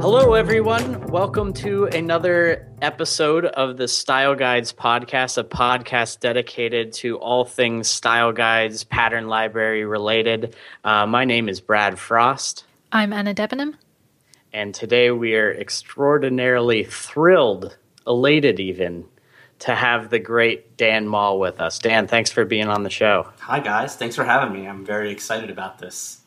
Hello, everyone. Welcome to another episode of the Style Guides podcast, a podcast dedicated to all things style guides, pattern library related. Uh, my name is Brad Frost. I'm Anna Debenham. And today we are extraordinarily thrilled, elated even, to have the great Dan Mall with us. Dan, thanks for being on the show. Hi, guys. Thanks for having me. I'm very excited about this.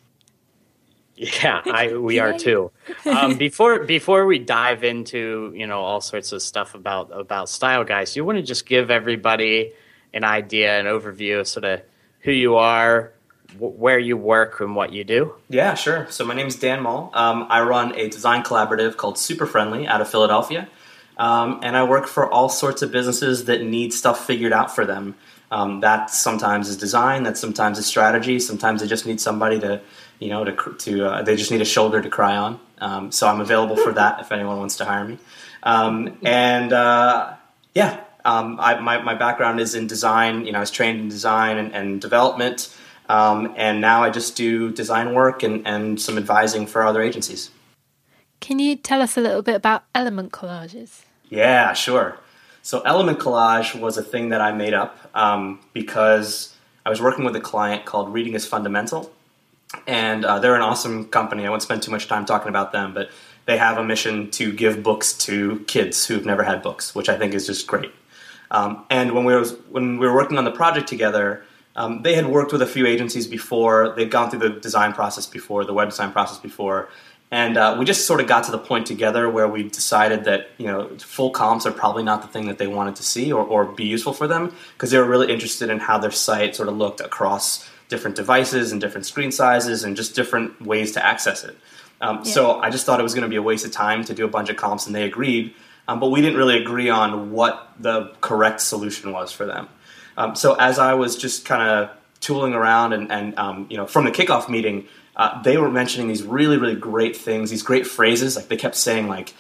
Yeah, I, we are too. Um, before before we dive into you know all sorts of stuff about about style guides, you want to just give everybody an idea, an overview of sort of who you are, wh- where you work, and what you do. Yeah, sure. So my name is Dan Mall. Um, I run a design collaborative called Super Friendly out of Philadelphia, um, and I work for all sorts of businesses that need stuff figured out for them. Um, that sometimes is design, that sometimes is strategy, sometimes they just need somebody to you know, to, to uh, they just need a shoulder to cry on. Um, so I'm available for that if anyone wants to hire me. Um, and uh, yeah, um, I, my, my background is in design. You know, I was trained in design and, and development, um, and now I just do design work and, and some advising for other agencies. Can you tell us a little bit about element collages? Yeah, sure. So element collage was a thing that I made up um, because I was working with a client called Reading is Fundamental and uh, they're an awesome company. I won't spend too much time talking about them, but they have a mission to give books to kids who've never had books, which I think is just great. Um, and when we was when we were working on the project together, um, they had worked with a few agencies before. They'd gone through the design process before, the web design process before, and uh, we just sort of got to the point together where we decided that you know full comps are probably not the thing that they wanted to see or, or be useful for them because they were really interested in how their site sort of looked across different devices and different screen sizes and just different ways to access it. Um, yeah. So I just thought it was going to be a waste of time to do a bunch of comps, and they agreed. Um, but we didn't really agree on what the correct solution was for them. Um, so as I was just kind of tooling around, and, and um, you know, from the kickoff meeting, uh, they were mentioning these really, really great things, these great phrases. Like they kept saying like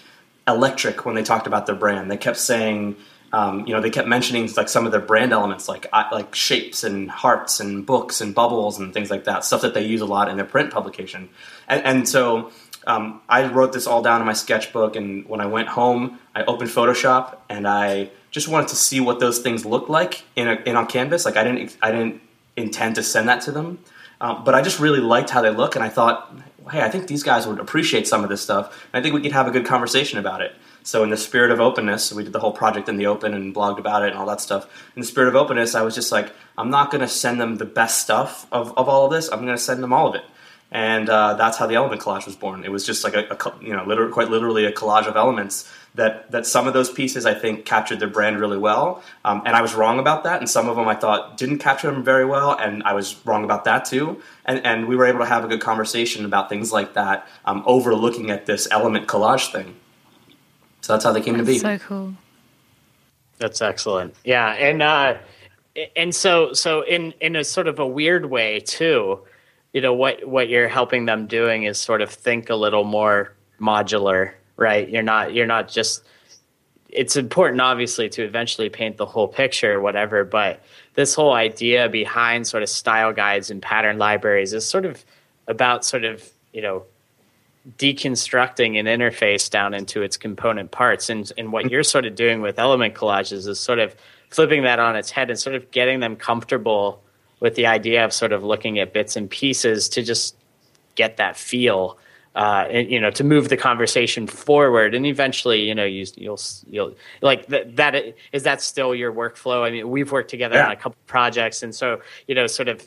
electric when they talked about their brand. They kept saying um, you know, they kept mentioning like some of their brand elements, like like shapes and hearts and books and bubbles and things like that, stuff that they use a lot in their print publication. And, and so um, I wrote this all down in my sketchbook, and when I went home, I opened Photoshop and I just wanted to see what those things looked like in a, in on canvas. Like I didn't I didn't intend to send that to them, um, but I just really liked how they look, and I thought, hey, I think these guys would appreciate some of this stuff. And I think we could have a good conversation about it. So, in the spirit of openness, we did the whole project in the open and blogged about it and all that stuff. In the spirit of openness, I was just like, I'm not going to send them the best stuff of, of all of this. I'm going to send them all of it. And uh, that's how the element collage was born. It was just like a, a you know, literally, quite literally a collage of elements that, that some of those pieces I think captured their brand really well. Um, and I was wrong about that. And some of them I thought didn't capture them very well. And I was wrong about that too. And, and we were able to have a good conversation about things like that, um, over looking at this element collage thing. So that's how they came that's to be. So cool. That's excellent. Yeah, and uh, and so so in in a sort of a weird way too, you know what what you're helping them doing is sort of think a little more modular, right? You're not you're not just. It's important, obviously, to eventually paint the whole picture, or whatever. But this whole idea behind sort of style guides and pattern libraries is sort of about sort of you know deconstructing an interface down into its component parts. And, and what you're sort of doing with element collages is sort of flipping that on its head and sort of getting them comfortable with the idea of sort of looking at bits and pieces to just get that feel. Uh, and, you know, to move the conversation forward, and eventually, you know, you, you'll you'll like that. That is that still your workflow? I mean, we've worked together yeah. on a couple projects, and so you know, sort of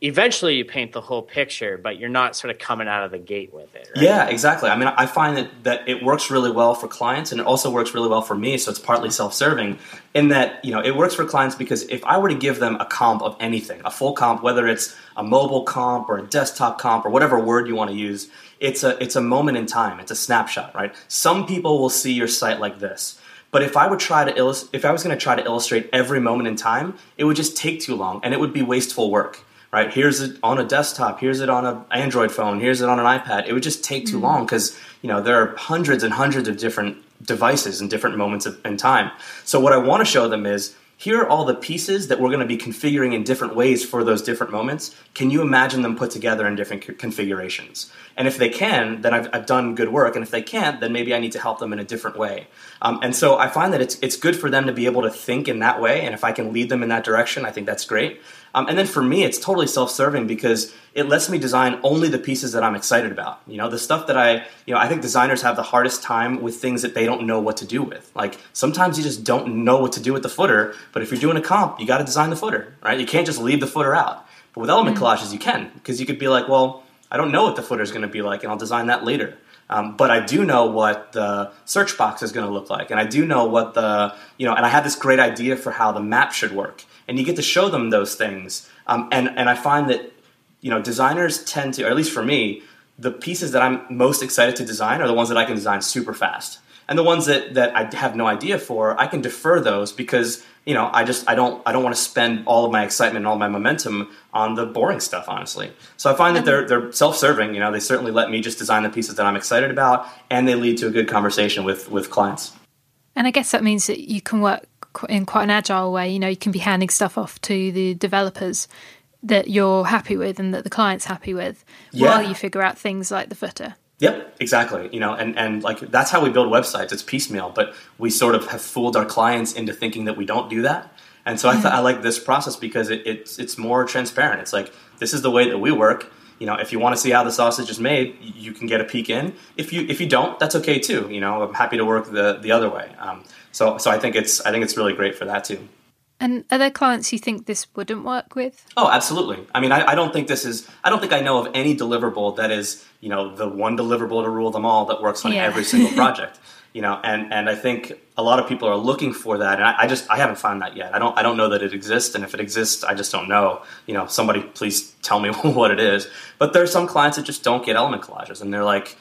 eventually you paint the whole picture, but you're not sort of coming out of the gate with it. Right? Yeah, exactly. I mean, I find that, that it works really well for clients and it also works really well for me. So it's partly self serving in that, you know, it works for clients because if I were to give them a comp of anything, a full comp, whether it's a mobile comp or a desktop comp or whatever word you want to use, it's a, it's a moment in time. It's a snapshot, right? Some people will see your site like this. But if I would try to illust- if I was going to try to illustrate every moment in time, it would just take too long and it would be wasteful work right? Here's it on a desktop. Here's it on an Android phone. Here's it on an iPad. It would just take too mm-hmm. long because you know there are hundreds and hundreds of different devices and different moments of, in time. So what I want to show them is here are all the pieces that we're going to be configuring in different ways for those different moments. Can you imagine them put together in different configurations? And if they can, then I've, I've, done good work. And if they can't, then maybe I need to help them in a different way. Um, and so I find that it's, it's good for them to be able to think in that way. And if I can lead them in that direction, I think that's great. Um, and then for me, it's totally self-serving because it lets me design only the pieces that I'm excited about. You know, the stuff that I, you know, I think designers have the hardest time with things that they don't know what to do with. Like sometimes you just don't know what to do with the footer, but if you're doing a comp, you got to design the footer, right? You can't just leave the footer out. But with element mm-hmm. collages, you can because you could be like, well, I don't know what the footer is going to be like, and I'll design that later. Um, but I do know what the search box is going to look like, and I do know what the you know, and I have this great idea for how the map should work, and you get to show them those things. Um, and and I find that you know designers tend to, or at least for me, the pieces that I'm most excited to design are the ones that I can design super fast, and the ones that that I have no idea for, I can defer those because you know I just I don't I don't want to spend all of my excitement and all my momentum on the boring stuff, honestly. So I find that mm-hmm. they're they're self-serving. You know, they certainly let me just design the pieces that I'm excited about, and they lead to a good conversation with with clients. And I guess that means that you can work in quite an agile way. You know, you can be handing stuff off to the developers that you're happy with and that the client's happy with yeah. while you figure out things like the footer. Yep, exactly. You know, and, and like that's how we build websites. It's piecemeal, but we sort of have fooled our clients into thinking that we don't do that. And so I, th- I like this process because it, it's it's more transparent. It's like this is the way that we work. You know, if you want to see how the sausage is made, you can get a peek in. If you if you don't, that's okay too. You know, I'm happy to work the the other way. Um, so so I think it's I think it's really great for that too. And are there clients you think this wouldn't work with? Oh, absolutely. I mean, I, I, don't think this is. I don't think I know of any deliverable that is, you know, the one deliverable to rule them all that works on yeah. every single project. you know, and and I think a lot of people are looking for that, and I, I, just I haven't found that yet. I don't I don't know that it exists, and if it exists, I just don't know. You know, somebody please tell me what it is. But there are some clients that just don't get element collages, and they're like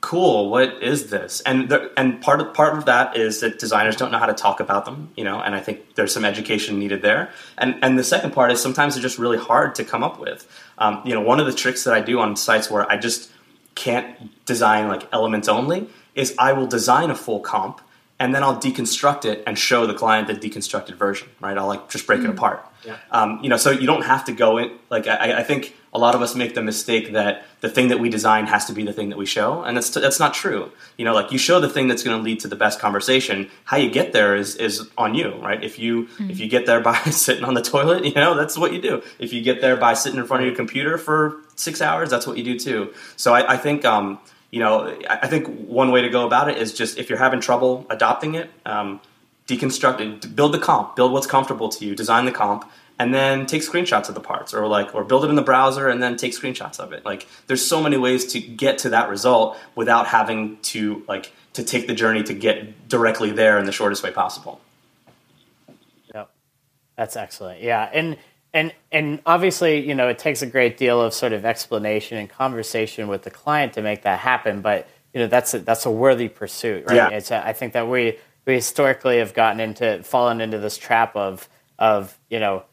cool what is this? And and part of part of that is that designers don't know how to talk about them you know and i think there's some education needed there. And and the second part is sometimes they're just really hard to come up with. Um, you know one of the tricks that i do on sites where i just can't design like elements only is i will design a full comp and then i'll deconstruct it and show the client the deconstructed version right i'll like just break mm-hmm. it apart yeah. Um, you know, so you don't have to go in. Like I, I, think a lot of us make the mistake that the thing that we design has to be the thing that we show, and that's that's not true. You know, like you show the thing that's going to lead to the best conversation. How you get there is is on you, right? If you mm. if you get there by sitting on the toilet, you know, that's what you do. If you get there by sitting in front of your computer for six hours, that's what you do too. So I, I think. Um, you know, I think one way to go about it is just if you're having trouble adopting it, um, deconstruct it, build the comp, build what's comfortable to you, design the comp, and then take screenshots of the parts or like or build it in the browser and then take screenshots of it. Like there's so many ways to get to that result without having to like to take the journey to get directly there in the shortest way possible. Yep. That's excellent. Yeah and and and obviously you know it takes a great deal of sort of explanation and conversation with the client to make that happen but you know that's a, that's a worthy pursuit right yeah. it's a, I think that we we historically have gotten into fallen into this trap of of you know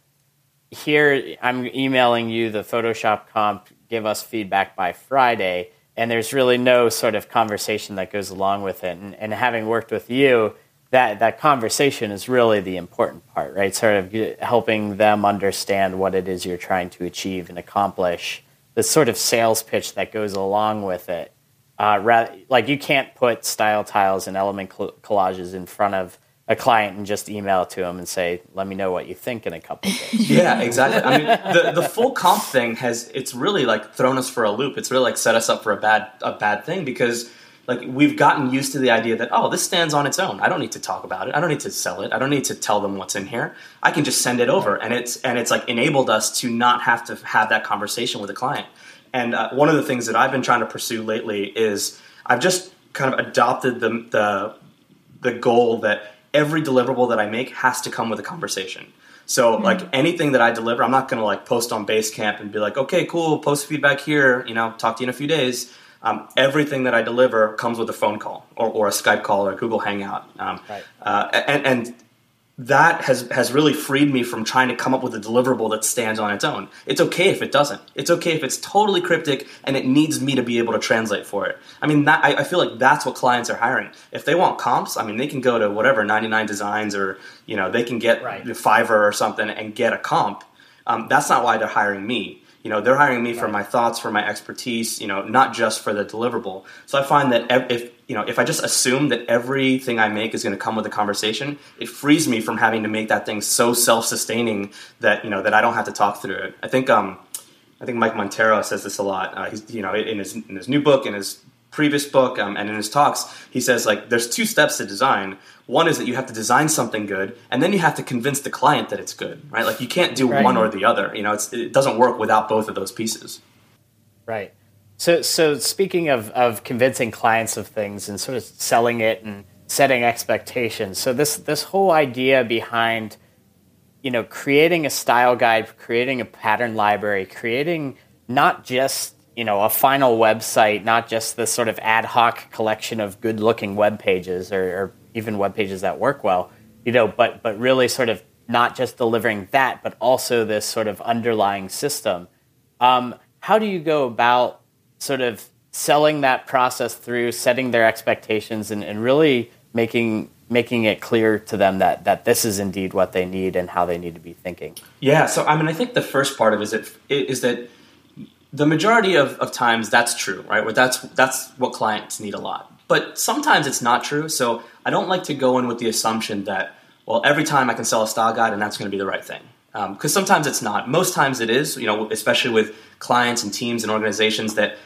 here I'm emailing you the Photoshop comp, give us feedback by Friday, and there's really no sort of conversation that goes along with it. And, and having worked with you, that that conversation is really the important part, right? Sort of helping them understand what it is you're trying to achieve and accomplish. The sort of sales pitch that goes along with it. Uh, rather, like you can't put style tiles and element collages in front of a client and just email it to them and say, "Let me know what you think in a couple days." yeah, exactly. I mean, the the full comp thing has it's really like thrown us for a loop. It's really like set us up for a bad a bad thing because like we've gotten used to the idea that oh, this stands on its own. I don't need to talk about it. I don't need to sell it. I don't need to tell them what's in here. I can just send it over, and it's and it's like enabled us to not have to have that conversation with a client. And uh, one of the things that I've been trying to pursue lately is I've just kind of adopted the the the goal that every deliverable that I make has to come with a conversation. So mm-hmm. like anything that I deliver, I'm not going to like post on Basecamp and be like, okay, cool, post feedback here, you know, talk to you in a few days. Um, everything that I deliver comes with a phone call or, or, a Skype call or a Google Hangout. Um, right. uh, and, and that has has really freed me from trying to come up with a deliverable that stands on its own. It's okay if it doesn't. It's okay if it's totally cryptic and it needs me to be able to translate for it. I mean, that, I, I feel like that's what clients are hiring. If they want comps, I mean, they can go to whatever 99 Designs or you know they can get right. Fiverr or something and get a comp. Um, that's not why they're hiring me. You know, they're hiring me for my thoughts, for my expertise. You know, not just for the deliverable. So I find that if you know, if I just assume that everything I make is going to come with a conversation, it frees me from having to make that thing so self-sustaining that you know that I don't have to talk through it. I think um, I think Mike Monteiro says this a lot. Uh, he's, you know, in his in his new book, in his previous book, um, and in his talks, he says like there's two steps to design. One is that you have to design something good, and then you have to convince the client that it's good, right? Like you can't do right. one or the other. You know, it doesn't work without both of those pieces. Right. So, so speaking of, of convincing clients of things and sort of selling it and setting expectations. So this this whole idea behind, you know, creating a style guide, creating a pattern library, creating not just you know a final website, not just this sort of ad hoc collection of good looking web pages or, or even web pages that work well, you know, but but really sort of not just delivering that, but also this sort of underlying system. Um, how do you go about sort of selling that process through, setting their expectations, and, and really making making it clear to them that that this is indeed what they need and how they need to be thinking. Yeah. So I mean, I think the first part of it is that is that the majority of, of times that's true, right? Where that's that's what clients need a lot. But sometimes it's not true. So I don't like to go in with the assumption that well, every time I can sell a style guide and that's going to be the right thing because um, sometimes it's not. Most times it is. You know, especially with clients and teams and organizations that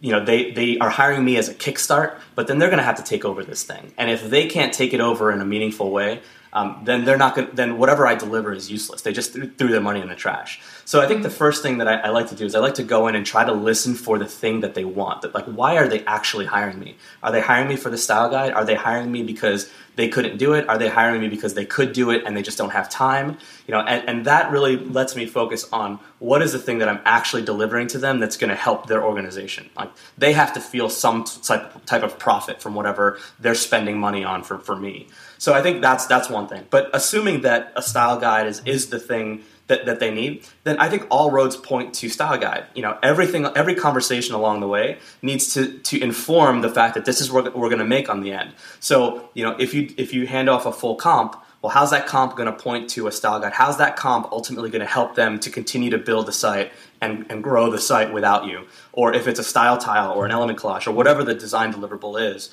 you know they they are hiring me as a kickstart, but then they're going to have to take over this thing. And if they can't take it over in a meaningful way, um, then they're not going. Then whatever I deliver is useless. They just threw, threw their money in the trash. So I think the first thing that I, I, like to do is I like to go in and try to listen for the thing that they want. That like, why are they actually hiring me? Are they hiring me for the style guide? Are they hiring me because they couldn't do it? Are they hiring me because they could do it and they just don't have time? You know, and, and that really lets me focus on what is the thing that I'm actually delivering to them that's going to help their organization. Like they have to feel some type type of profit from whatever they're spending money on for, for me. So I think that's that's one thing. But assuming that a style guide is is the thing that, that they need, then I think all roads point to style guide. You know, everything, every conversation along the way needs to to inform the fact that this is what we're going to make on the end. So, you know, if you if you hand off a full comp, well, how's that comp going to point to a style guide? How's that comp ultimately going to help them to continue to build the site and, and grow the site without you? Or if it's a style tile or an element collage or whatever the design deliverable is,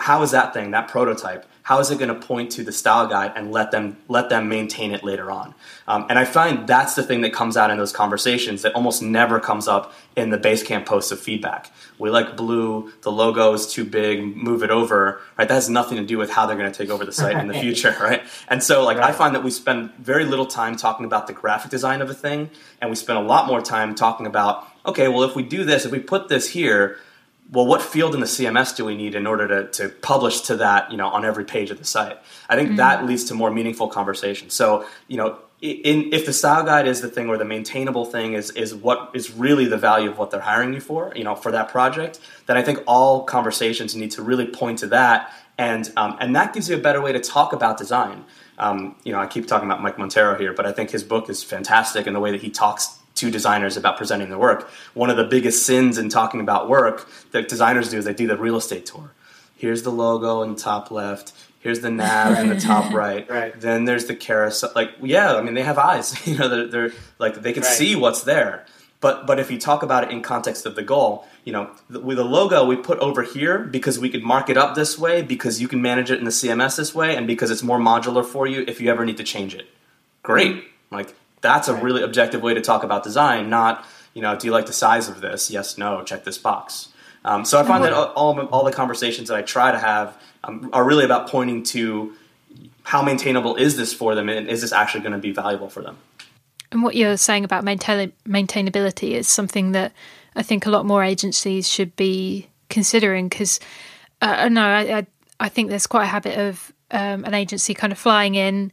how is that thing, that prototype, how is it going to point to the style guide and let them let them maintain it later on? Um, and I find that's the thing that comes out in those conversations that almost never comes up in the Basecamp posts of feedback. We like blue, the logo is too big, move it over, right? That has nothing to do with how they're going to take over the site in the future, right? And so, like, right. I find that we spend very little time talking about the graphic design of a thing, and we spend a lot more time talking about, okay, well, if we do this, if we put this here, well, what field in the CMS do we need in order to, to publish to that, you know, on every page of the site? I think mm-hmm. that leads to more meaningful conversation. So, you know, in, if the style guide is the thing or the maintainable thing is, is what is really the value of what they're hiring you for, you know, for that project, then I think all conversations need to really point to that. And, um, and that gives you a better way to talk about design. Um, you know, I keep talking about Mike Monteiro here, but I think his book is fantastic in the way that he talks to designers about presenting their work. One of the biggest sins in talking about work that designers do is they do the real estate tour. Here's the logo in the top left. Here's the nav in the top right. right. Then there's the carousel. Like, yeah, I mean, they have eyes. you know, they're, they're like they can right. see what's there. But but if you talk about it in context of the goal, you know, with a logo we put over here because we could mark it up this way, because you can manage it in the CMS this way, and because it's more modular for you if you ever need to change it. Great. Like that's a right. really objective way to talk about design, not, you know, do you like the size of this? Yes, no, check this box. Um, so I find that all, all the conversations that I try to have um, are really about pointing to how maintainable is this for them and is this actually going to be valuable for them? And what you're saying about maintain- maintainability is something that I think a lot more agencies should be considering because uh, no, I, I, I think there's quite a habit of um, an agency kind of flying in,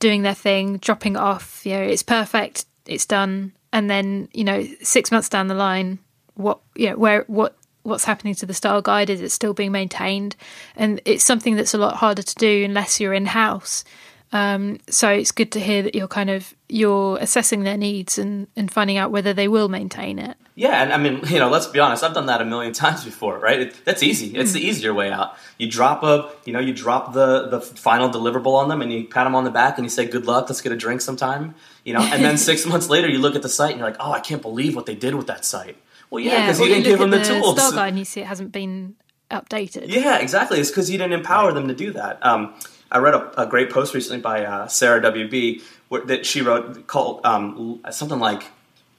doing their thing, dropping off. You know, it's perfect, it's done, and then you know, six months down the line, what you know, where what what's happening to the style guide? Is it still being maintained? And it's something that's a lot harder to do unless you're in house. Um, so it's good to hear that you're kind of you're assessing their needs and, and finding out whether they will maintain it. Yeah, and I mean, you know, let's be honest. I've done that a million times before, right? It, that's easy. It's mm. the easier way out. You drop a, you know, you drop the the final deliverable on them, and you pat them on the back, and you say, "Good luck. Let's get a drink sometime." You know, and then six months later, you look at the site, and you're like, "Oh, I can't believe what they did with that site." Well, yeah, because yeah, you didn't you give them the, the tools. Style guide, and you see it hasn't been updated. Yeah, exactly. It's because you didn't empower right. them to do that. Um, I read a, a, great post recently by uh, Sarah WB where, that she wrote called um, something like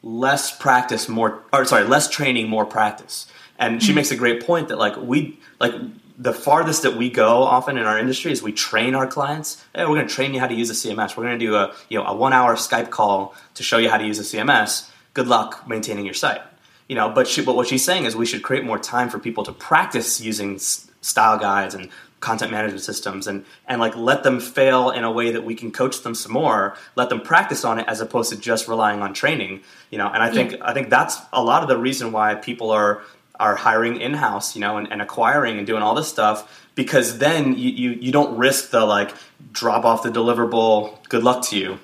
"less practice, more," or sorry, less training, more practice. And she mm-hmm. makes a great point that like we like the farthest that we go often in our industry is we train our clients. Hey, we're going to train you how to use a CMS. We're going to do a you know a one hour Skype call to show you how to use a CMS. Good luck maintaining your site. You know, but she, but what she's saying is we should create more time for people to practice using style guides and content management systems and and like let them fail in a way that we can coach them some more let them practice on it as opposed to just relying on training you know? And i think yeah. i think that's a lot of the reason why people are are hiring in-house you know and, and acquiring and doing all this stuff because then you, you you don't risk the like drop off the deliverable good luck to you.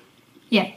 Yeah.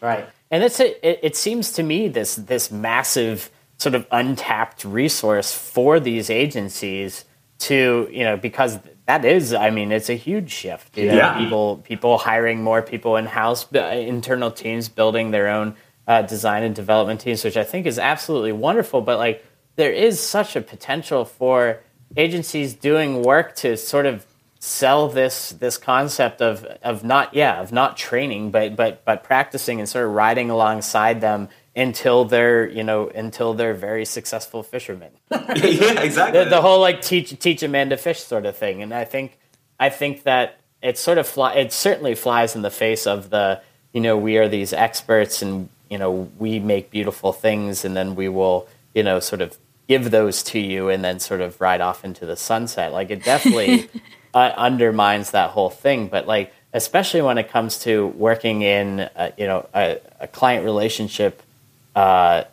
Right. And it's a, it, it seems to me this this massive sort of untapped resource for these agencies to you know because that is i mean it's a huge shift you know, yeah. people people hiring more people in house internal teams building their own uh, design and development teams which i think is absolutely wonderful but like there is such a potential for agencies doing work to sort of sell this this concept of of not yeah of not training but but but practicing and sort of riding alongside them until they're you know until they're very successful fishermen. yeah, exactly. The, the, whole like teach teach a man to fish sort of thing, and I think I think that it sort of fly it certainly flies in the face of the you know we are these experts and you know we make beautiful things and then we will you know sort of give those to you and then sort of ride off into the sunset. Like it definitely uh, undermines that whole thing, but like especially when it comes to working in uh, you know a, a client relationship uh,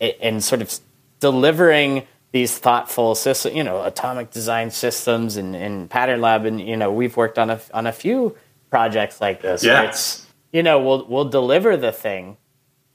and sort of delivering these thoughtful systems, you know, atomic design systems and, and pattern lab. And, you know, we've worked on a, on a few projects like this. Yeah. it's, you know, we'll, we'll deliver the thing,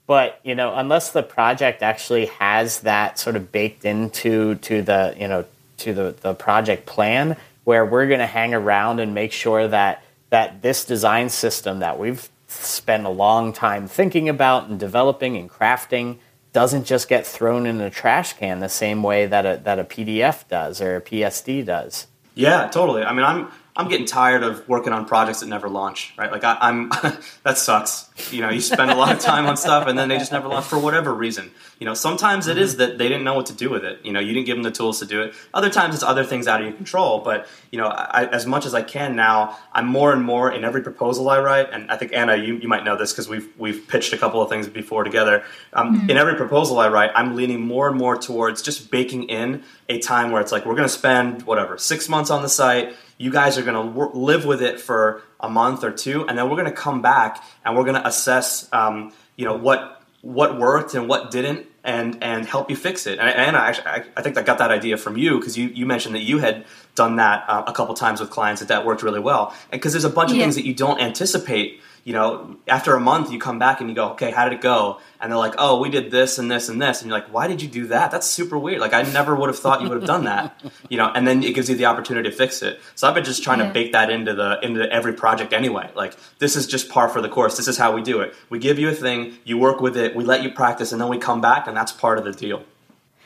but, you know, unless the project actually has that sort of baked into, to the, you know, to the, the project plan where we're going to hang around and make sure that, that this design system that we've spend a long time thinking about and developing and crafting doesn't just get thrown in a trash can the same way that a, that a PDF does or a PSD does. Yeah, totally. I mean, I'm I'm getting tired of working on projects that never launch, right? Like I, am that sucks. You know, you spend a lot of time on stuff and then they just never launch for whatever reason. You know, sometimes it is that they didn't know what to do with it. You know, you didn't give them the tools to do it. Other times it's other things out of your control. But you know, I, as much as I can now, I'm more and more in every proposal I write. And I think Anna, you, you might know this because we've we've pitched a couple of things before together. Um, mm-hmm. In every proposal I write, I'm leaning more and more towards just baking in a time where it's like we're going to spend whatever six months on the site you guys are going to w- live with it for a month or two, and then we're going to come back and we're going to assess, um, you know, what what worked and what didn't, and and help you fix it. And, and I, actually, I think I got that idea from you because you you mentioned that you had done that uh, a couple times with clients that that worked really well, and because there's a bunch of yeah. things that you don't anticipate you know, after a month you come back and you go, okay, how did it go? And they're like, oh, we did this and this and this. And you're like, why did you do that? That's super weird. Like, I never would have thought you would have done that, you know, and then it gives you the opportunity to fix it. So I've been just trying yeah. to bake that into the, into every project anyway. Like, this is just par for the course. This is how we do it. We give you a thing, you work with it, we let you practice, and then we come back and that's part of the deal.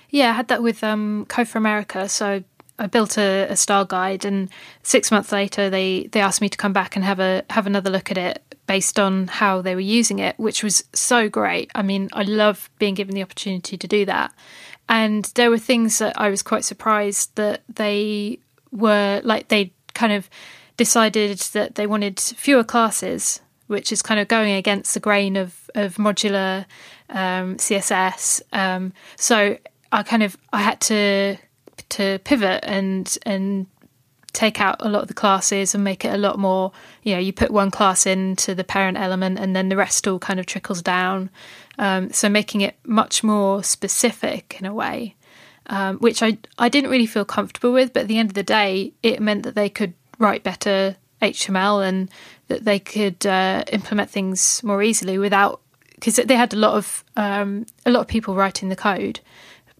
Yeah, I had that with um, Code for America. So I built a, a style guide, and six months later, they they asked me to come back and have a have another look at it based on how they were using it, which was so great. I mean, I love being given the opportunity to do that. And there were things that I was quite surprised that they were like they kind of decided that they wanted fewer classes, which is kind of going against the grain of of modular um, CSS. Um, so I kind of I had to to pivot and and take out a lot of the classes and make it a lot more you know you put one class into the parent element and then the rest all kind of trickles down. Um, so making it much more specific in a way um, which I, I didn't really feel comfortable with but at the end of the day it meant that they could write better HTML and that they could uh, implement things more easily without because they had a lot of um, a lot of people writing the code,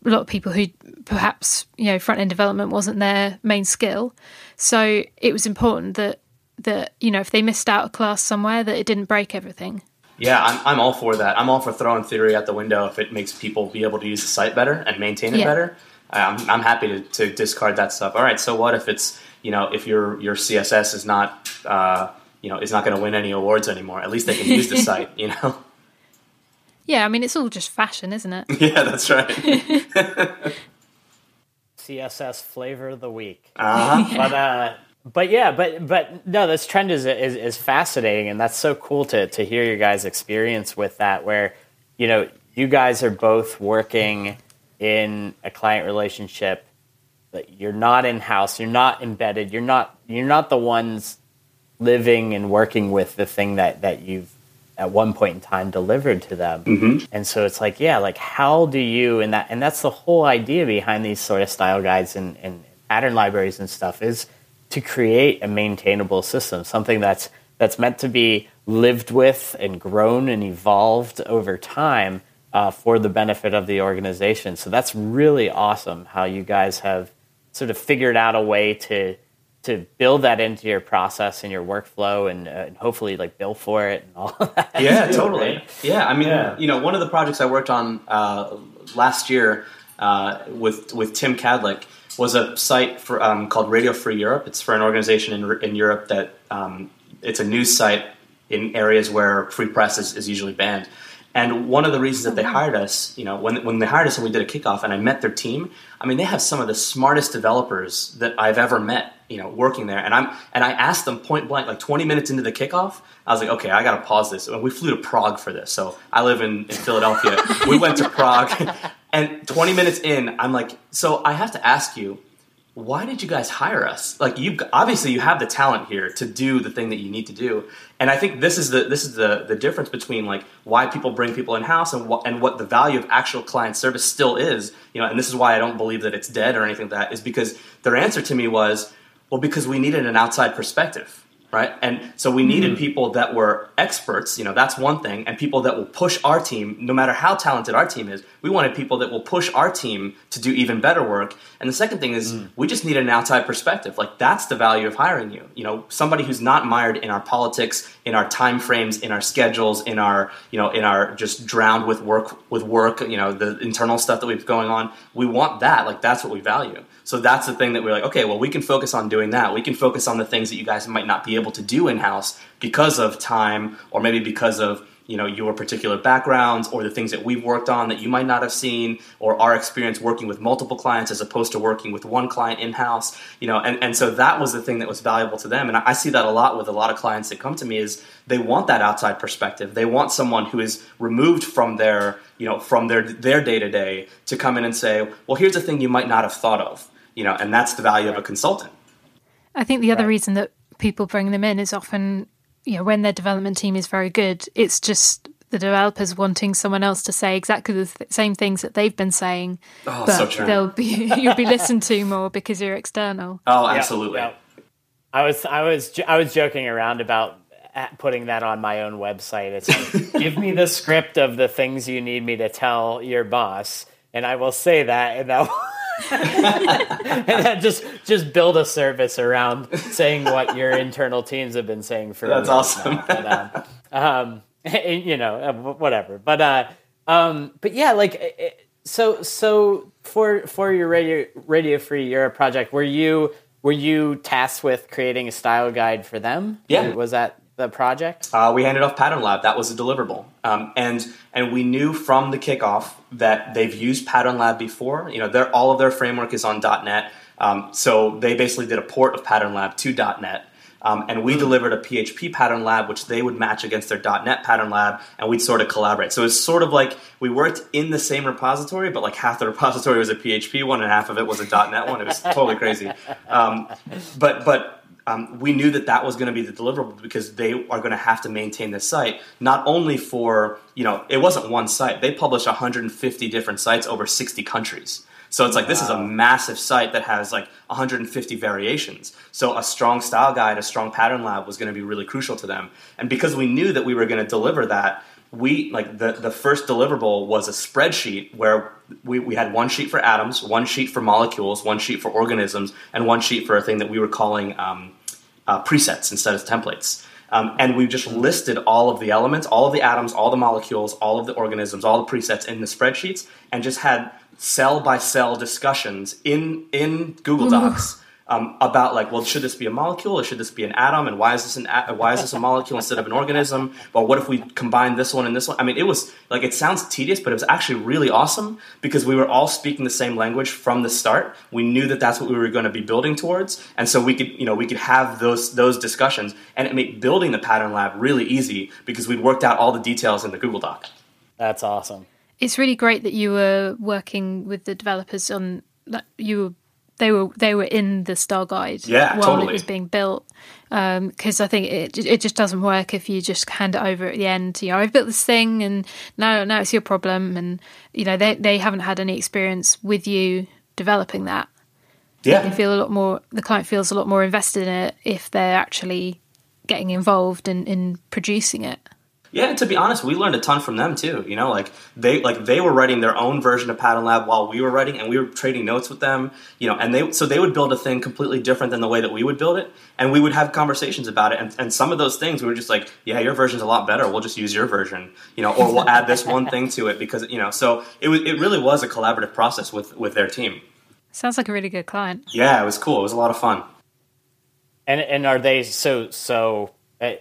a lot of people who perhaps you know front end development wasn't their main skill, so it was important that that you know if they missed out a class somewhere that it didn't break everything. Yeah, I'm, I'm all for that. I'm all for throwing theory out the window if it makes people be able to use the site better and maintain it yeah. better. I'm, I'm happy to, to discard that stuff. All right, so what if it's you know if your your CSS is not uh, you know is not going to win any awards anymore? At least they can use the site, you know. Yeah, I mean it's all just fashion, isn't it? yeah, that's right. CSS flavor of the week. Uh-huh. But uh, but yeah, but but no, this trend is, is is fascinating, and that's so cool to to hear your guys' experience with that. Where you know you guys are both working in a client relationship. But you're not in house. You're not embedded. You're not you're not the ones living and working with the thing that that you've at one point in time delivered to them. Mm-hmm. And so it's like, yeah, like how do you and that and that's the whole idea behind these sort of style guides and, and pattern libraries and stuff is to create a maintainable system, something that's that's meant to be lived with and grown and evolved over time uh, for the benefit of the organization. So that's really awesome how you guys have sort of figured out a way to to build that into your process and your workflow and, uh, and hopefully like bill for it and all that. Yeah, totally. Right? Yeah, I mean, yeah. you know, one of the projects I worked on uh, last year uh, with with Tim Kadlec was a site for um, called Radio Free Europe. It's for an organization in, in Europe that um, it's a news site in areas where free press is, is usually banned. And one of the reasons that they mm-hmm. hired us, you know, when, when they hired us and we did a kickoff and I met their team, I mean, they have some of the smartest developers that I've ever met, you know, working there. And I'm and I asked them point blank, like 20 minutes into the kickoff, I was like, okay, I got to pause this. And we flew to Prague for this. So I live in, in Philadelphia. we went to Prague, and 20 minutes in, I'm like, so I have to ask you, why did you guys hire us? Like you obviously you have the talent here to do the thing that you need to do. And I think this is the this is the the difference between like why people bring people in house and what and what the value of actual client service still is. You know, and this is why I don't believe that it's dead or anything like that is because their answer to me was, well, because we needed an outside perspective right? And so we needed mm-hmm. people that were experts, you know, that's one thing, and people that will push our team, no matter how talented our team is. We wanted people that will push our team to do even better work. And the second thing is mm. we just needed an outside perspective. Like that's the value of hiring you. You know, somebody who's not mired in our politics, in our time frames, in our schedules, in our, you know, in our just drowned with work with work, you know, the internal stuff that we've going on. We want that. Like that's what we value. So that's the thing that we're like, okay, well, we can focus on doing that. We can focus on the things that you guys might not be able to do in house because of time, or maybe because of you know your particular backgrounds or the things that we've worked on that you might not have seen or our experience working with multiple clients as opposed to working with one client in house you know and, and so that was the thing that was valuable to them. And I see that a lot with a lot of clients that come to me is they want that outside perspective. They want someone who is removed from their you know from their their day to day to come in and say well here's a thing you might not have thought of you know, and that's the value of a consultant. I think the other right. reason that people bring them in is often, you know, when their development team is very good, it's just the developers wanting someone else to say exactly the th- same things that they've been saying, oh, but so they'll be you'll be listened to more because you're external. Oh, absolutely. Yeah, yeah. I was I was I was joking around about putting that on my own website. It's like, give me the script of the things you need me to tell your boss, and I will say that, and that and then just just build a service around saying what your internal teams have been saying for that's awesome. But, um, um, you know, uh, whatever. But uh, um, but yeah, like so so for for your radio radio free Europe project, were you were you tasked with creating a style guide for them? Yeah, was that the project? Uh, we handed off Pattern Lab. That was a deliverable, um, and and we knew from the kickoff that they've used Pattern Lab before. You know, all of their framework is on .NET, um, so they basically did a port of Pattern Lab to .NET. Um, and we hmm. delivered a PHP pattern lab, which they would match against their .NET pattern lab, and we'd sort of collaborate. So it's sort of like we worked in the same repository, but like half the repository was a PHP one, and half of it was a .NET one. It was totally crazy. Um, but but um, we knew that that was going to be the deliverable because they are going to have to maintain this site not only for you know it wasn't one site they published 150 different sites over 60 countries So it's like this is a massive site that has like 150 variations. So a strong style guide, a strong pattern lab was going to be really crucial to them. And because we knew that we were going to deliver that, we like the, the first deliverable was a spreadsheet where we, we had one sheet for atoms, one sheet for molecules, one sheet for organisms, and one sheet for a thing that we were calling um, uh, presets instead of templates. Um, and we just listed all of the elements, all of the atoms, all the molecules, all of the organisms, all the presets in the spreadsheets, and just had cell by cell discussions in in Google Docs um, about like, well, should this be a molecule or should this be an atom, and why is this an a- why is this a molecule instead of an organism? Well, what if we combine this one and this one? I mean, it was like it sounds tedious, but it was actually really awesome because we were all speaking the same language from the start. We knew that that's what we were going to be building towards, and so we could you know we could have those those discussions, and it made building the pattern lab really easy because we'd worked out all the details in the Google Doc. That's awesome. It's really great that you were working with the developers on that you were they were they were in the Style guide Yeah, while totally. it was being built um, because I think it it just doesn't work if you just hand it over at the end. You know, I've built this thing and now now it's your problem, and you know they they haven't had any experience with you developing that. You Yeah, feel a lot more. The client feels a lot more invested in it if they're actually getting involved in in producing it. Yeah, to be honest, we learned a ton from them too. You know, like they like they were writing their own version of Pattern Lab while we were writing, and we were trading notes with them. You know, and they so they would build a thing completely different than the way that we would build it, and we would have conversations about it. And, and some of those things we were just like, yeah, your version's a lot better. We'll just use your version. You know, or we'll add this one thing to it because you know. So it was it really was a collaborative process with with their team. Sounds like a really good client. Yeah, it was cool. It was a lot of fun. And and are they so so? Eh,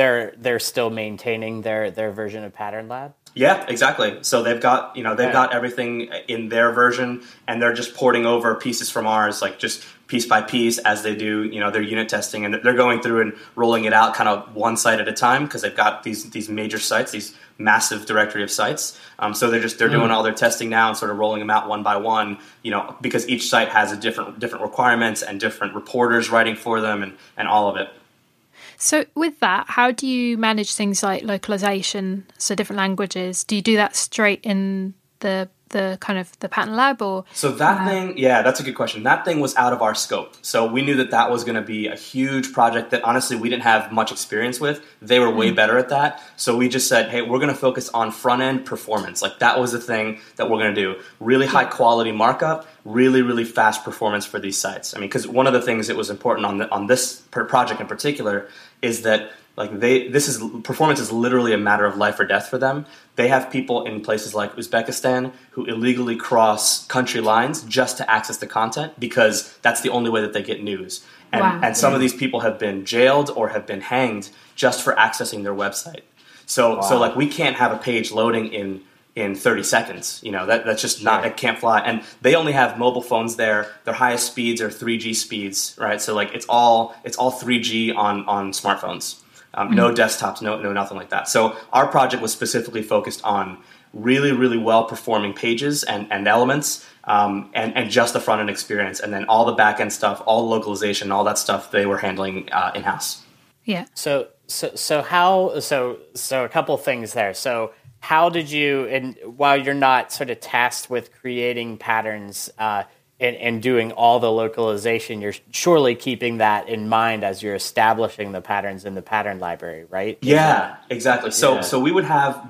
They're they're still maintaining their their version of Pattern Lab. Yeah, exactly. So they've got you know they've Okay. got everything in their version, and they're just porting over pieces from ours, like just piece by piece as they do you know their unit testing, and they're going through and rolling it out kind of one site at a time because they've got these these major sites, these massive directory of sites. Um, so they're just they're doing all their testing now and sort of rolling them out one by one. You know because each site has a different different requirements and different reporters writing for them and and all of it. So, with that, how do you manage things like localization, so different languages? Do you do that straight in the the kind of the pattern lab, or So that thing, yeah, that's a good question. That thing was out of our scope. So we knew that that was going to be a huge project that honestly we didn't have much experience with. They were way mm. better at that. So we just said, hey, we're going to focus on front end performance. Like that was the thing that we're going to do. Really high quality markup, really really fast performance for these sites. I mean, because one of the things that was important on the, on this per project in particular is that like they this is performance is literally a matter of life or death for them. They have people in places like uzbekistan who illegally cross country lines just to access the content because that's the only way that they get news. And, Wow. and some of these people have been jailed or have been hanged just for accessing their website. So so like we can't have a page loading in in 30 seconds you know that, that's just not Sure. it can't fly. And they only have mobile phones there. Their highest speeds are 3g speeds right? So like it's all it's all 3g on on smartphones. Um, no desktops no no nothing like that. So our project was specifically focused on really really well performing pages and, and elements um, and, and just the front end experience and then all the back end stuff all localization all that stuff they were handling uh, in-house. Yeah, So so so how so so a couple things there. So how did you and while you're not sort of tasked with creating patterns uh, and, and doing all the localization, you're surely keeping that in mind as you're establishing the patterns in the pattern library, right? Yeah, exactly. So Yeah. so we would have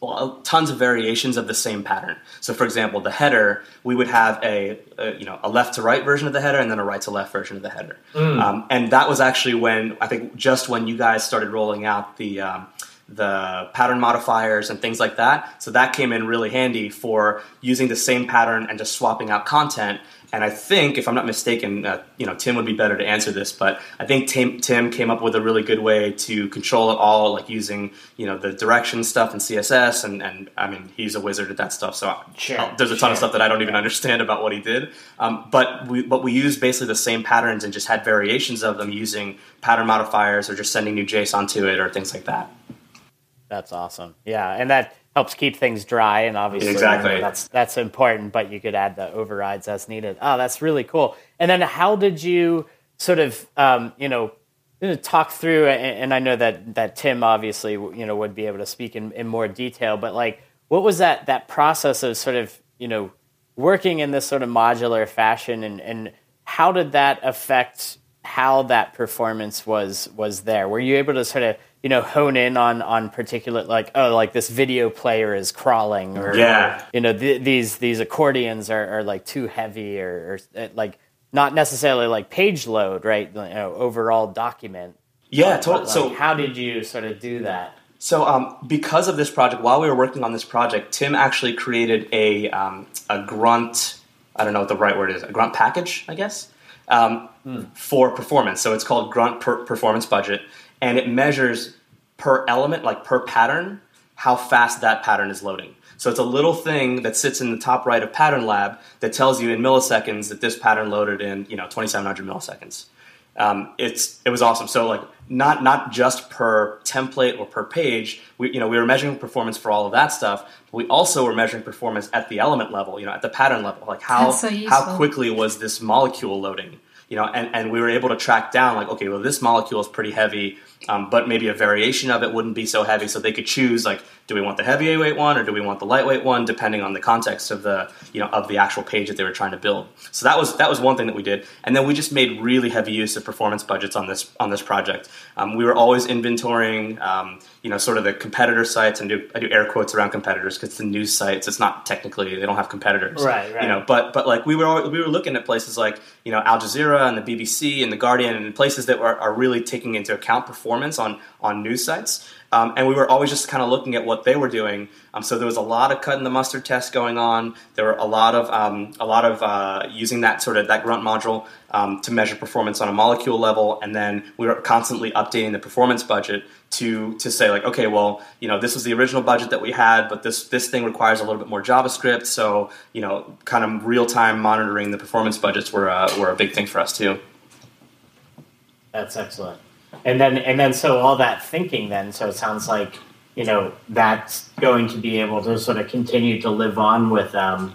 well, tons of variations of the same pattern. So for example, the header, we would have a, a you know a left to right version of the header and then a right to left version of the header. Um, and that was actually when I think just when you guys started rolling out the um, the pattern modifiers and things like that. So that came in really handy for using the same pattern and just swapping out content. And I think, if I'm not mistaken, uh, you know, Tim would be better to answer this, but I think Tim, Tim came up with a really good way to control it all, like using, you know, the direction stuff in CSS. And, and I mean, he's a wizard at that stuff. So Sure, uh, there's a ton of stuff that I don't even understand about what he did. Um, but we, but we used basically the same patterns and just had variations of them using pattern modifiers or just sending new JSON to it or things like that. That's awesome. Yeah, and that helps keep things dry, and obviously Exactly. that's that's important. But you could add the overrides as needed. Oh, that's really cool. And then how did you sort of um, you know talk through? And, and I know that that Tim obviously you know would be able to speak in, in more detail, but like what was that that process of sort of you know working in this sort of modular fashion, and, and how did that affect how that performance was was there? Were you able to sort of you know hone in on on particular like oh like this video player is crawling or yeah. you know th- these these accordions are, are like too heavy or, or uh, like not necessarily like page load right? You know, overall document. Yeah totally like, so how did you sort of do that? So um, because of this project while we were working on this project tim actually created a um, a grunt i don't know what the right word is a grunt package i guess um, mm. for performance. So it's called grunt per- performance budget and it measures per element, like per pattern, how fast that pattern is loading. So it's a little thing that sits in the top right of Pattern Lab that tells you in milliseconds that this pattern loaded in you know 2,700 milliseconds. Um, it's it was awesome. So like not not just per template or per page. We you know we were measuring performance for all of that stuff. But we also were measuring performance at the element level. You know at the pattern level. Like how so how quickly was this molecule loading? You know and, and we were able to track down like okay well this molecule is pretty heavy um, but maybe a variation of it wouldn't be so heavy. So they could choose like, do we want the heavyweight one or do we want the lightweight one, depending on the context of the you know of the actual page that they were trying to build. So that was that was one thing that we did, and then we just made really heavy use of performance budgets on this on this project. Um, we were always inventorying, um, you know, sort of the competitor sites, and do, I do air quotes around competitors because it's the news sites. It's not technically they don't have competitors, right? Right. You know, but but like we were we were looking at places like you know Al Jazeera and the BBC and the Guardian and places that are, are really taking into account performance on on news sites. Um, and we were always just kind of looking at what they were doing. Um, so there was a lot of cutting the mustard tests going on. There were a lot of um, a lot of uh, using that sort of that grunt module um, to measure performance on a molecule level, and then we were constantly updating the performance budget to to say like, okay, well, you know, this was the original budget that we had, but this this thing requires a little bit more JavaScript. So you know, kind of real time monitoring the performance budgets were uh, were a big thing for us too. That's excellent and then and then so all that thinking then so it sounds like you know that's going to be able to sort of continue to live on with um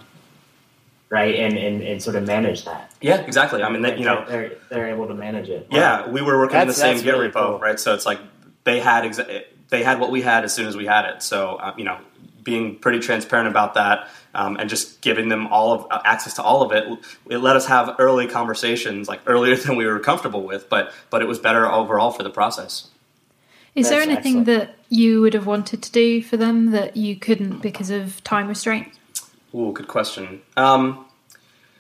right and and, and sort of manage that. Yeah exactly. I mean that you know they're they're able to manage it. Yeah we were working in the same git really repo cool. right? So it's like they had exa- they had what we had as soon as we had it. So uh, you know being pretty transparent about that um, and just giving them all of uh, access to all of it, it let us have early conversations, like earlier than we were comfortable with, but but it was better overall for the process. Is That's there anything excellent. that you would have wanted to do for them that you couldn't because of time restraint? Ooh, good question. Um,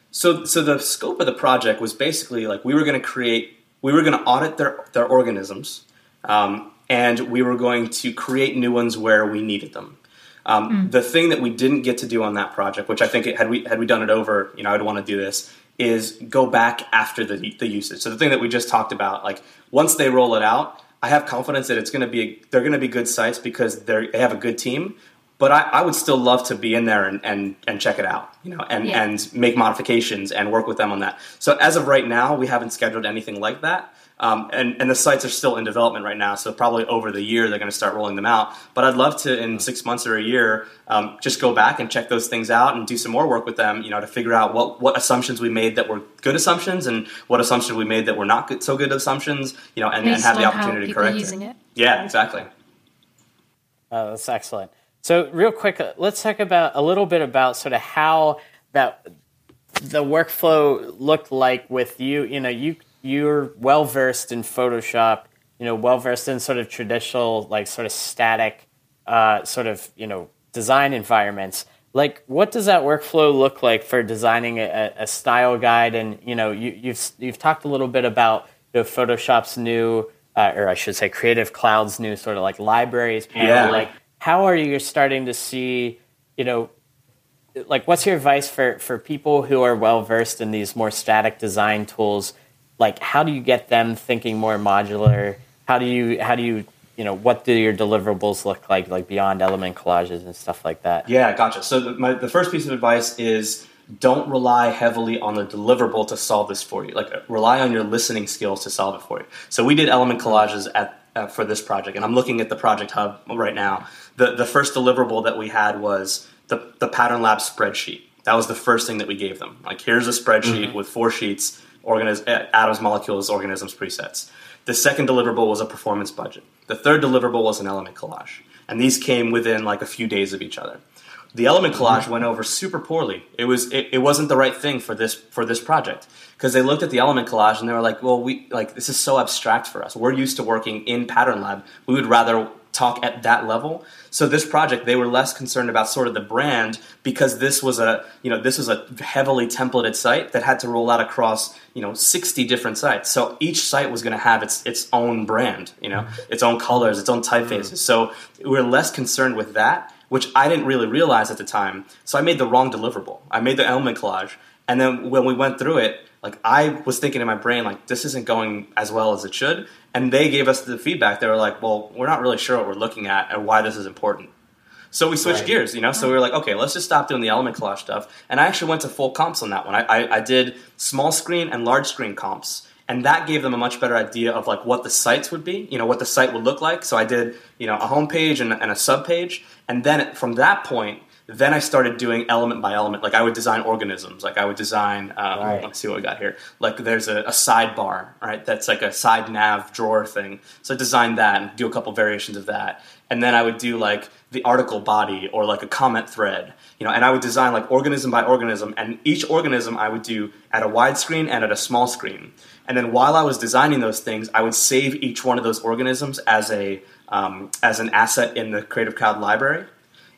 so, so the scope of the project was basically like we were going to create, we were going to audit their their organisms, um, and we were going to create new ones where we needed them. Um, mm. The thing that we didn't get to do on that project, which I think it, had we had we done it over, you know, I'd want to do this, is go back after the the usage. So the thing that we just talked about, like once they roll it out, I have confidence that it's going to be they're going to be good sites because they they have a good team. But I, I, would still love to be in there and, and, and check it out, you know, and, yeah. and make modifications and work with them on that. So as of right now, we haven't scheduled anything like that. Um, and, and the sites are still in development right now, so probably over the year they're going to start rolling them out. But I'd love to, in six months or a year, um, just go back and check those things out and do some more work with them, you know, to figure out what, what assumptions we made that were good assumptions and what assumptions we made that were not good, so good assumptions, you know, and, and have the opportunity to correct it. it. Yeah, exactly. Oh, that's excellent. So, real quick, uh, let's talk about a little bit about sort of how that the workflow looked like with you. You know, you you're well versed in Photoshop, you know, well versed in sort of traditional, like sort of static, uh, sort of you know, design environments. Like, what does that workflow look like for designing a, a style guide? And you know, you, you've, you've talked a little bit about you know, Photoshop's new, uh, or I should say, Creative Cloud's new sort of like libraries panel. Yeah. Like, how are you starting to see, you know, like what's your advice for for people who are well versed in these more static design tools? like how do you get them thinking more modular? How do you how do you you know what do your deliverables look like like beyond element collages and stuff like that? Yeah, gotcha. So the, my, the first piece of advice is don't rely heavily on the deliverable to solve this for you. Like rely on your listening skills to solve it for you. So we did element collages at uh, for this project, and I'm looking at the project hub right now. The the first deliverable that we had was the the pattern lab spreadsheet. That was the first thing that we gave them. Like here's a spreadsheet mm-hmm. with four sheets organiz- atoms, molecules, organisms presets. The second deliverable was a performance budget. The third deliverable was an element collage. And these came within like a few days of each other. The element collage went over super poorly. It was it, it wasn't the right thing for this for this project because they looked at the element collage and they were like, well, we like this is so abstract for us. We're used to working in Pattern Lab. We would rather talk at that level. So this project, they were less concerned about sort of the brand because this was a you know this was a heavily templated site that had to roll out across you know 60 different sites. So each site was going to have its its own brand, you know, its own colors, its own typefaces. Mm. So we we're less concerned with that which I didn't really realize at the time. So I made the wrong deliverable. I made the element collage, and then when we went through it, like I was thinking in my brain, like this isn't going as well as it should. And they gave us the feedback. They were like, "Well, we're not really sure what we're looking at and why this is important." So we switched right. gears, you know. So we were like, okay, let's just stop doing the element collage stuff. And I actually went to full comps on that one. I, I, I did small screen and large screen comps and that gave them a much better idea of like what the sites would be you know what the site would look like. So i did you know a home page and, and a sub page. And then from that point then i started doing element by element. Like i would design organisms. Like i would design um, right. let's see what we got here. Like there's a, a sidebar right? That's like a side nav drawer thing. So i designed that and do a couple variations of that. And then i would do like the article body or like a comment thread. You know and i would design like organism by organism. And each organism i would do at a wide screen and at a small screen and then while I was designing those things, I would save each one of those organisms as a um, as an asset in the Creative Cloud library.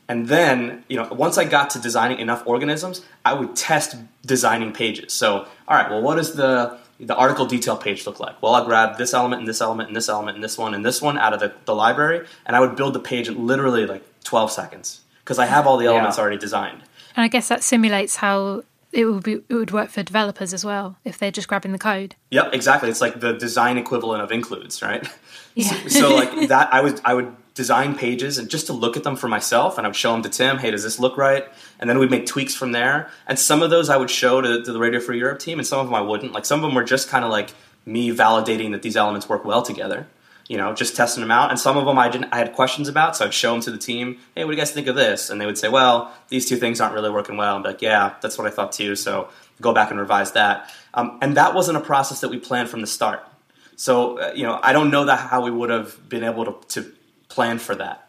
And then, you know, once I got to designing enough organisms, I would test designing pages. So, all right, well, what does the the article detail page look like? Well, I'll grab this element and this element and this element and this one and this one out of the, the library, and I would build the page in literally like 12 seconds because I have all the elements yeah. already designed. And I guess that simulates how it would be it would work for developers as well if they're just grabbing the code. Yep, exactly. It's like the design equivalent of includes, right? Yeah. so, so like that, I would I would design pages and just to look at them for myself, and I would show them to Tim. Hey, does this look right? And then we'd make tweaks from there. And some of those I would show to, to the Radio Free Europe team, and some of them I wouldn't. Like some of them were just kind of like me validating that these elements work well together you know, just testing them out. And some of them I didn't, I had questions about, so I'd show them to the team. Hey, what do you guys think of this? And they would say, well, these two things aren't really working well. I'm like, yeah, that's what I thought too. So go back and revise that. Um, and that wasn't a process that we planned from the start. So uh, you know, I don't know that how we would have been able to, to plan for that.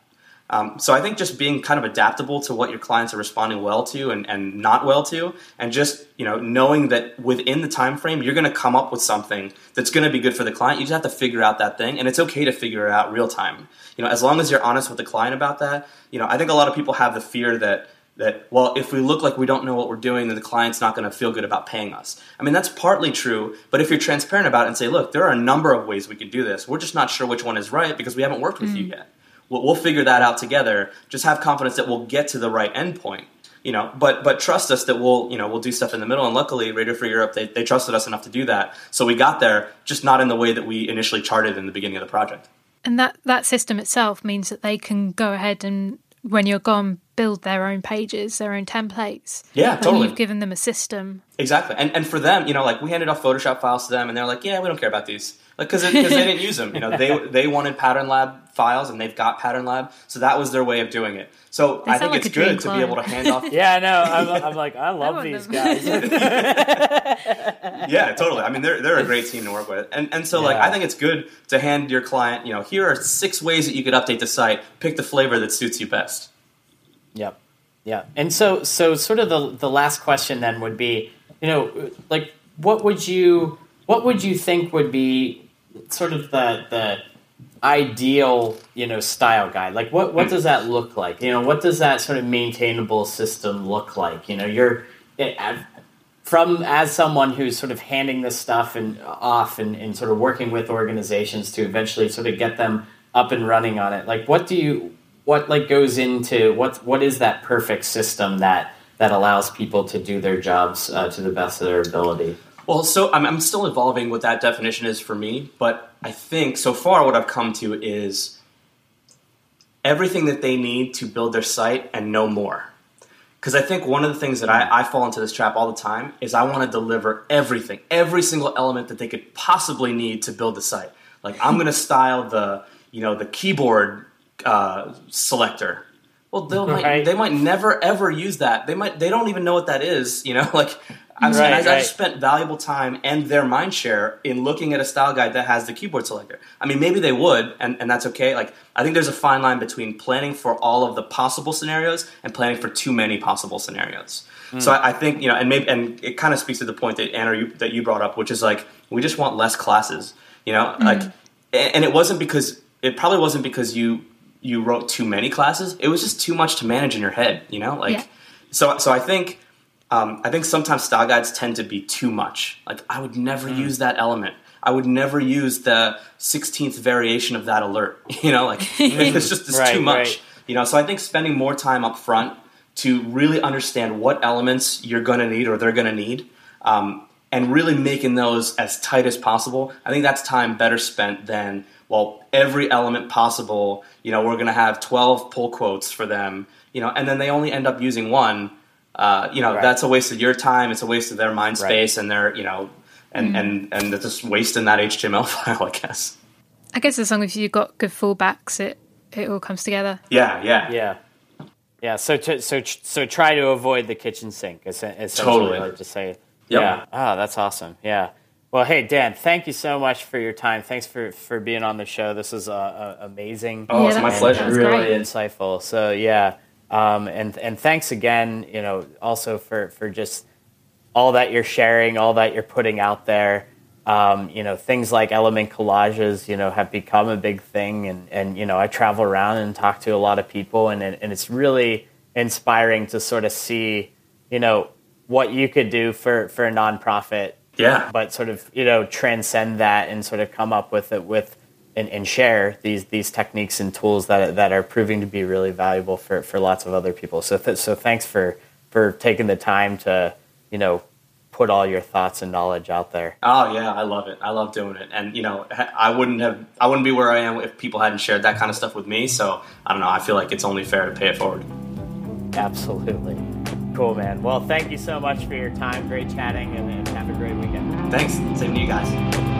Um, so I think just being kind of adaptable to what your clients are responding well to and, and not well to, and just you know knowing that within the time frame you're going to come up with something that's going to be good for the client. You just have to figure out that thing, and it's okay to figure it out real time. You know, as long as you're honest with the client about that. You know, I think a lot of people have the fear that that well if we look like we don't know what we're doing then the client's not going to feel good about paying us i mean that's partly true but if you're transparent about it and say look there are a number of ways we could do this we're just not sure which one is right because we haven't worked with mm. you yet We'll, we'll figure that out together. Just have confidence that we'll get to the right endpoint you know? But but trust us that we'll you know we'll do stuff in the middle. And luckily radio free europe they, they trusted us enough to do that. So we got there just not in the way that we initially charted in the beginning of the project. And that that system itself means that they can go ahead and when you're gone build their own pages their own templates yeah totally you've given them a system exactly and and for them you know like we handed off photoshop files to them and they're like yeah we don't care about these like because because they didn't use them. You know, they they wanted Pattern Lab files, and they've got Pattern Lab, so that was their way of doing it. So they I think like it's good to be able to hand off. yeah, I know. I'm, I'm like, I love I these guys. yeah, totally. I mean, they're they're a great team to work with, and and so yeah. like I think it's good to hand your client, you know, here are six ways that you could update the site. Pick the flavor that suits you best. Yep. Yeah. And so so sort of the the last question then would be, you know, like what would you what would you think would be sort of the the ideal you know style guide like what what does that look like you know what does that sort of maintainable system look like you know you're eh, it, from as someone who's sort of handing this stuff and off and, and sort of working with organizations to eventually sort of get them up and running on it like what do you what like goes into what what is that perfect system that that allows people to do their jobs uh, to the best of their ability well, so I'm, I'm still evolving what that definition is for me, but I think so far what I've come to is everything that they need to build their site and no more. Because I think one of the things that I, I, fall into this trap all the time is I want to deliver everything, every single element that they could possibly need to build the site. Like I'm going to style the, you know, the keyboard uh, selector. Well, right. might, they might never ever use that. They might they don't even know what that is. You know, like I, right, I, right. I just spent valuable time and their mind share in looking at a style guide that has the keyboard selector. I mean, maybe they would, and, and that's okay. Like, I think there's a fine line between planning for all of the possible scenarios and planning for too many possible scenarios. Mm. So I, I, think you know, and maybe, and it kind of speaks to the point that Anna you, that you brought up, which is like we just want less classes. You know, mm. like, and it wasn't because it probably wasn't because you you wrote too many classes. It was just too much to manage in your head. You know, like, yeah. so so I think um, I think sometimes style guides tend to be too much. Like I would never mm. use that element. I would never use the 16th variation of that alert. You know, like it's just it's right, too much. Right. You know, so I think spending more time up front to really understand what elements you're going to need or they're going to need, um, and really making those as tight as possible. I think that's time better spent than well every element possible. You know, we're going to have 12 pull quotes for them. You know, and then they only end up using one uh, you know, right. that's a waste of your time. It's a waste of their mind space, right. and they're you know, and mm. and and they're just wasting that HTML file, I guess. I guess as long as you've got good fallbacks, it it all comes together. Yeah, yeah, yeah, yeah. So to, so so try to avoid the kitchen sink. Essentially, totally. Like to say, yep. yeah. Oh, that's awesome. Yeah. Well, hey Dan, thank you so much for your time. Thanks for for being on the show. This is uh, uh, amazing. Oh, yeah, it's my pleasure. Really great. insightful. So yeah. Um, and and thanks again, you know, also for for just all that you're sharing, all that you're putting out there. Um, you know, things like element collages, you know, have become a big thing, and and you know, I travel around and talk to a lot of people, and and it's really inspiring to sort of see, you know, what you could do for for a nonprofit, yeah, but sort of you know transcend that and sort of come up with it with and, and share these these techniques and tools that that are proving to be really valuable for, for lots of other people. So th- so thanks for for taking the time to you know put all your thoughts and knowledge out there. Oh yeah, I love it. I love doing it. And you know, I wouldn't have I wouldn't be where I am if people hadn't shared that kind of stuff with me. So I don't know. I feel like it's only fair to pay it forward. Absolutely. Cool, man. Well, thank you so much for your time. Great chatting, and, and have a great weekend. Thanks. Same to you guys.